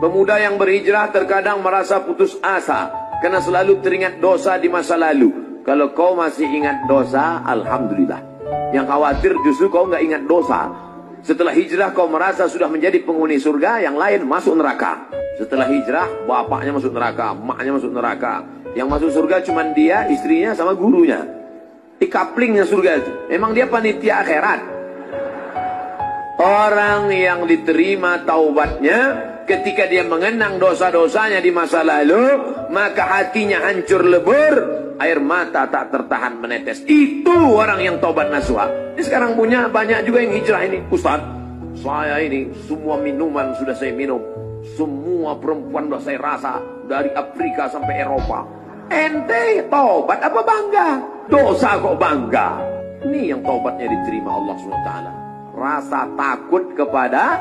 Pemuda yang berhijrah terkadang merasa putus asa karena selalu teringat dosa di masa lalu. Kalau kau masih ingat dosa, alhamdulillah. Yang khawatir justru kau nggak ingat dosa. Setelah hijrah kau merasa sudah menjadi penghuni surga, yang lain masuk neraka. Setelah hijrah, bapaknya masuk neraka, maknya masuk neraka. Yang masuk surga cuma dia, istrinya sama gurunya. Di kaplingnya surga itu. Memang dia panitia akhirat. Orang yang diterima taubatnya ketika dia mengenang dosa-dosanya di masa lalu, maka hatinya hancur lebur, air mata tak tertahan menetes. Itu orang yang taubat nasuha. Ini sekarang punya banyak juga yang hijrah ini. Ustaz, saya ini semua minuman sudah saya minum. Semua perempuan sudah saya rasa dari Afrika sampai Eropa. Ente taubat apa bangga? Dosa kok bangga? Ini yang taubatnya diterima Allah SWT rasa takut kepada